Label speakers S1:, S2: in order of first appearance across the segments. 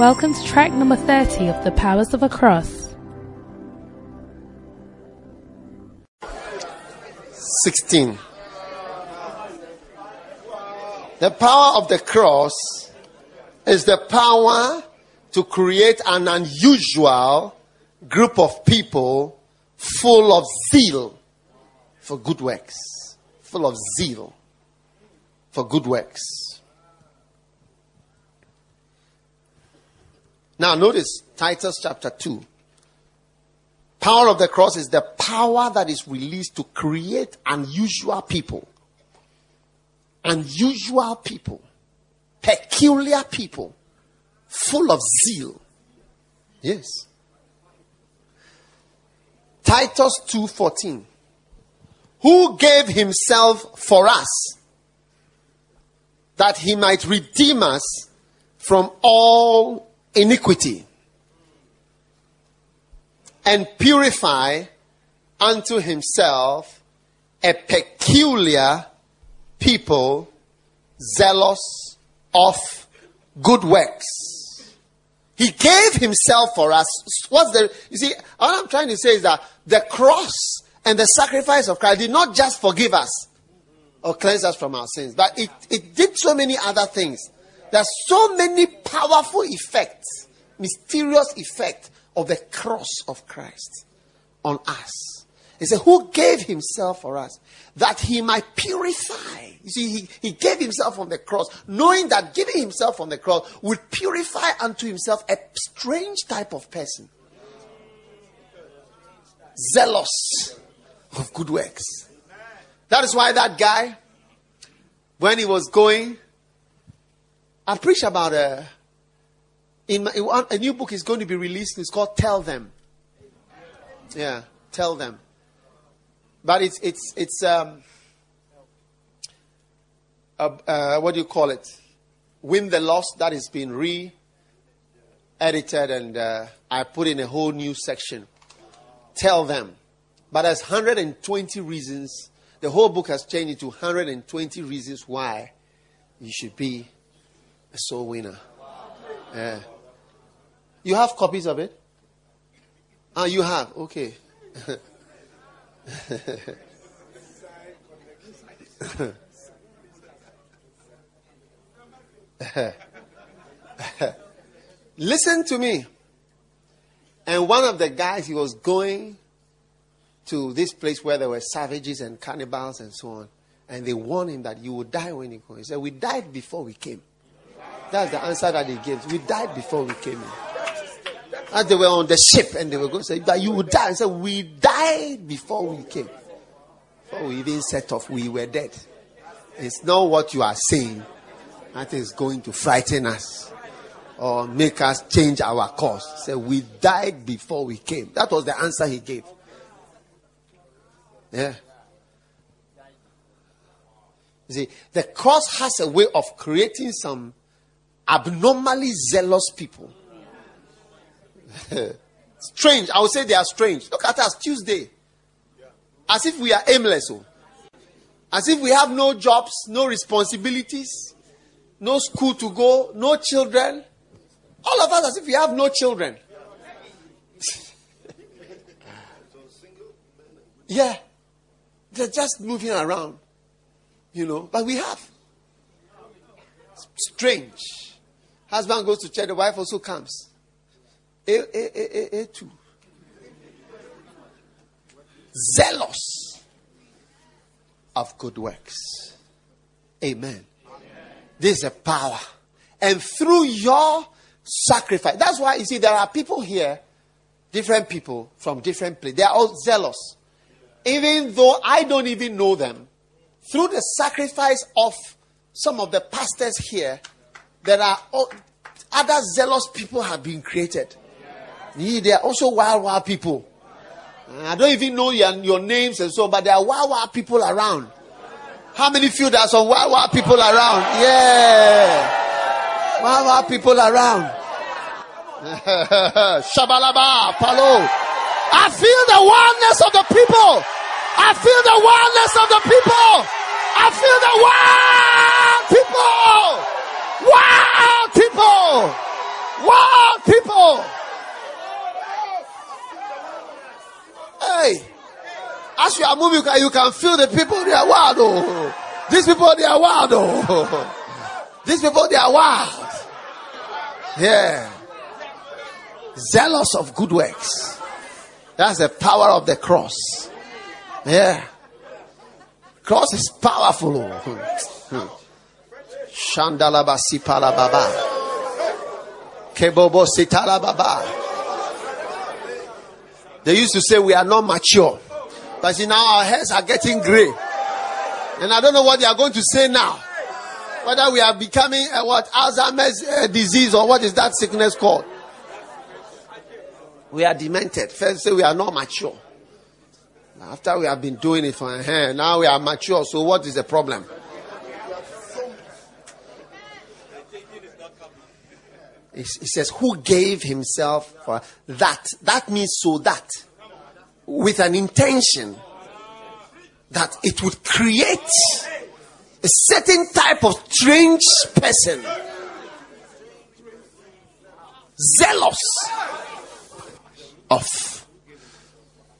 S1: Welcome to track number 30 of The Powers of a Cross.
S2: 16. The power of the cross is the power to create an unusual group of people full of zeal for good works. Full of zeal for good works. Now, notice Titus chapter 2. Power of the cross is the power that is released to create unusual people. Unusual people. Peculiar people. Full of zeal. Yes. Titus 2:14 Who gave himself for us that he might redeem us from all iniquity and purify unto himself a peculiar people zealous of good works. He gave himself for us. What's the, you see, all I'm trying to say is that the cross and the sacrifice of Christ did not just forgive us or cleanse us from our sins, but it, it did so many other things. There's so many powerful effects, mysterious effects of the cross of Christ on us. He said, Who gave himself for us that he might purify? You see, he, he gave himself on the cross, knowing that giving himself on the cross would purify unto himself a strange type of person. Zealous of good works. That is why that guy, when he was going, I preached about a, in, my, a new book is going to be released. It's called Tell Them. Yeah, Tell Them. But it's it's it's um. Uh, uh, what do you call it? Win the Lost. That has been re-edited, and uh, I put in a whole new section. Tell them. But there's 120 reasons. The whole book has changed into 120 reasons why you should be a soul winner. Yeah. You have copies of it? Ah, you have. Okay. Listen to me. And one of the guys, he was going to this place where there were savages and cannibals and so on. And they warned him that you would die when you go. He said, We died before we came. That's the answer that he gave. We died before we came in. And they were on the ship and they were going to say, But you would die. And said, We died before we came. Before we even set off, we were dead. It's not what you are saying that is going to frighten us or make us change our course. Say, We died before we came. That was the answer he gave. Yeah. You see, the cross has a way of creating some abnormally zealous people. strange. I would say they are strange. Look at us Tuesday. As if we are aimless. Oh. As if we have no jobs, no responsibilities, no school to go, no children. All of us as if we have no children. yeah. They're just moving around. You know, but we have. Strange. Husband goes to church, the wife also comes. A, a, a, a, a two. Zealous of good works. Amen. Amen. This is a power. And through your sacrifice, that's why you see there are people here, different people from different places. They are all zealous. Even though I don't even know them, through the sacrifice of some of the pastors here, there are other zealous people have been created. They are also wild, wild people. I don't even know your, your names and so, but there are wild, wild people around. How many feel there are some wild, wild people around? Yeah. Wild, wild people around. Shabalaba, Palo. I feel the wildness of the people. I feel the wildness of the people. I feel the wild people. Wild people. Wild people. Hey. As you are moving, you can, feel the people, they are wild. Oh. These people, they are wild. Oh. These people, they are wild. Yeah. Zealous of good works. That's the power of the cross. Yeah. Cross is powerful. Oh. Shandalaba sipala baba. Kebobo sitala baba. They used to say we are not mature. But see now our heads are getting gray. And I don't know what they are going to say now. Whether we are becoming uh, what Alzheimer's uh, disease or what is that sickness called? We are demented. First say we are not mature. After we have been doing it for a hand, now we are mature. So what is the problem? He says, Who gave himself for that? That means so that. With an intention that it would create a certain type of strange person. Zealous of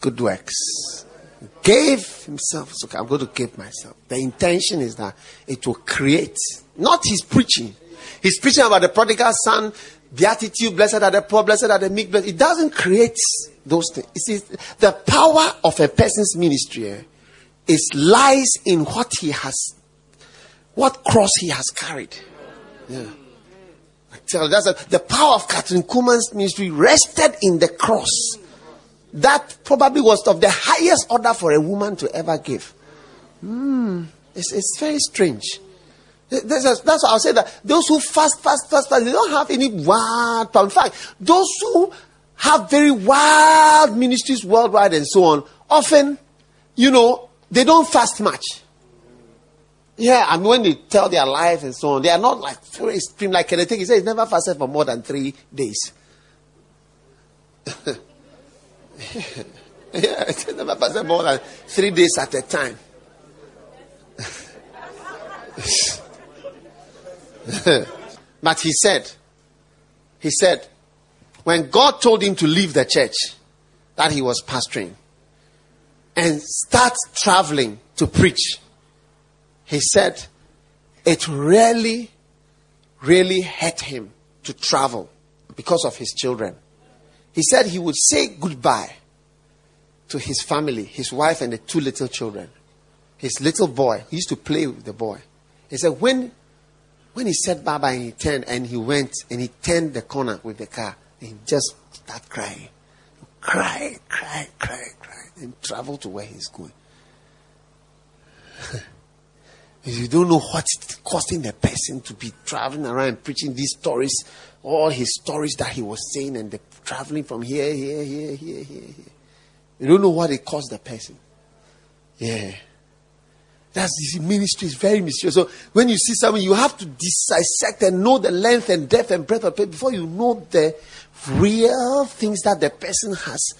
S2: good works gave himself. I'm going to give myself. The intention is that it will create, not his preaching. He's preaching about the prodigal son, beatitude, blessed are the poor, blessed are the meek. Blessed. It doesn't create those things. You see, the power of a person's ministry eh, is lies in what he has, what cross he has carried. Yeah. I tell you, that's a, the power of Kathryn Kuhlman's ministry rested in the cross that probably was of the highest order for a woman to ever give. Hmm, it's, it's very strange. That's, that's why I'll say that those who fast, fast, fast, fast, they don't have any wild problem. In fact, those who have very wild ministries worldwide and so on, often, you know, they don't fast much. Yeah, mean, when they tell their life and so on, they are not like very extreme. Like Kenneth he says, never fasted for more than three days. yeah, never passes more than three days at a time. but he said, he said, when God told him to leave the church that he was pastoring and start traveling to preach, he said it really, really hurt him to travel because of his children. He said he would say goodbye to his family, his wife, and the two little children. His little boy, he used to play with the boy. He said, when, when he said bye bye and he turned and he went and he turned the corner with the car, and he just started crying. Cry, cry, cry, cry, and travel to where he's going. you don't know what's costing the person to be traveling around preaching these stories, all his stories that he was saying, and the traveling from here, here, here, here, here, here. You don't know what it cost the person. Yeah. That's the ministry is very mysterious. So when you see someone, you have to dissect and know the length and depth and breadth of it before you know the real things that the person has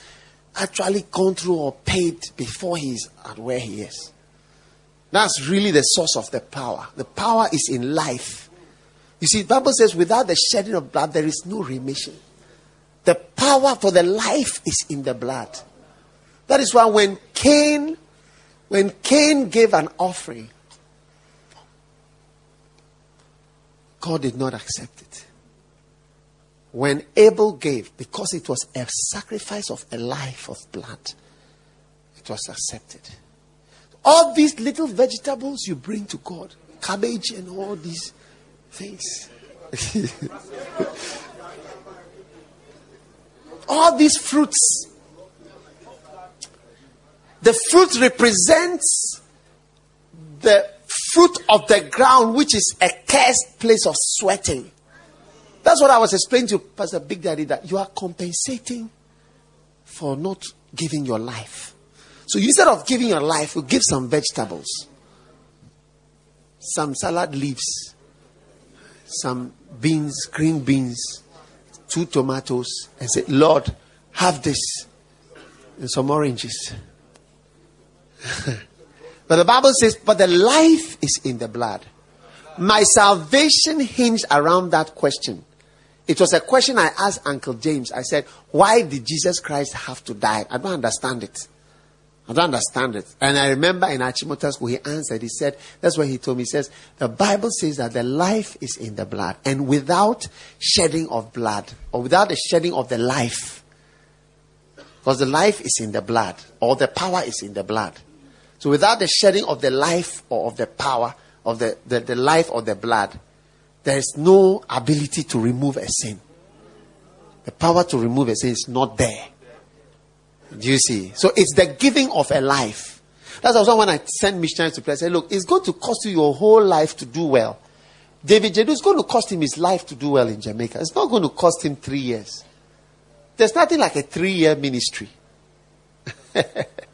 S2: actually gone through or paid before he's at where he is. That's really the source of the power. The power is in life. You see, Bible says, without the shedding of blood, there is no remission. The power for the life is in the blood. That is why when Cain, when Cain gave an offering, God did not accept it. When Abel gave, because it was a sacrifice of a life of blood, it was accepted. All these little vegetables you bring to God, cabbage and all these things. all these fruits. The fruit represents the fruit of the ground, which is a cursed place of sweating. That's what I was explaining to Pastor Big Daddy that you are compensating for not giving your life. So instead of giving your life, you give some vegetables, some salad leaves, some beans, green beans, two tomatoes, and say, Lord, have this, and some oranges. but the Bible says, but the life is in the blood. My salvation hinged around that question. It was a question I asked Uncle James. I said, Why did Jesus Christ have to die? I don't understand it. I don't understand it. And I remember in Achimota school, he answered, he said, that's what he told me. He says, the Bible says that the life is in the blood. And without shedding of blood, or without the shedding of the life, because the life is in the blood, or the power is in the blood. So without the shedding of the life or of the power, of the, the, the life or the blood, there is no ability to remove a sin. The power to remove a sin is not there. Do you see? So it's the giving of a life. That's also when I send missionaries to pray. I say, look, it's going to cost you your whole life to do well. David Jedu is going to cost him his life to do well in Jamaica. It's not going to cost him three years. There's nothing like a three year ministry.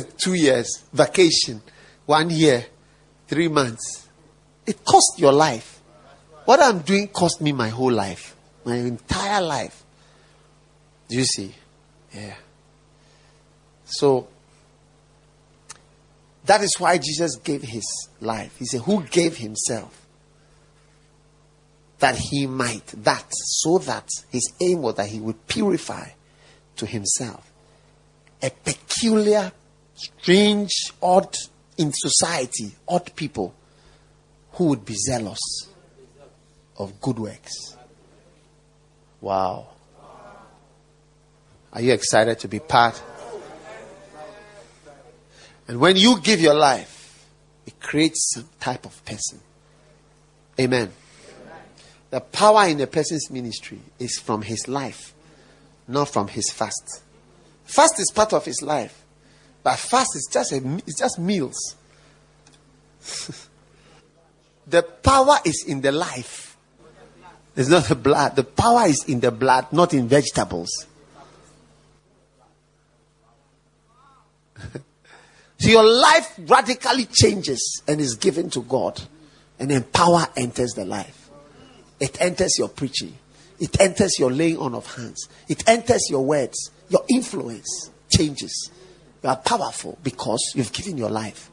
S2: two years, vacation, one year, three months. It cost your life. What I'm doing cost me my whole life, my entire life. Do you see? Yeah. So that is why Jesus gave his life. He said, Who gave himself? That he might, that, so that his aim was that he would purify to himself a peculiar, strange, odd in society, odd people who would be zealous of good works. Wow. Are you excited to be part? And when you give your life, it creates some type of person. Amen. The power in a person's ministry is from his life, not from his fast. Fast is part of his life, but fast is just a, it's just meals. the power is in the life. It's not the blood. The power is in the blood, not in vegetables. So your life radically changes and is given to God. And then power enters the life. It enters your preaching. It enters your laying on of hands. It enters your words. Your influence changes. You are powerful because you've given your life.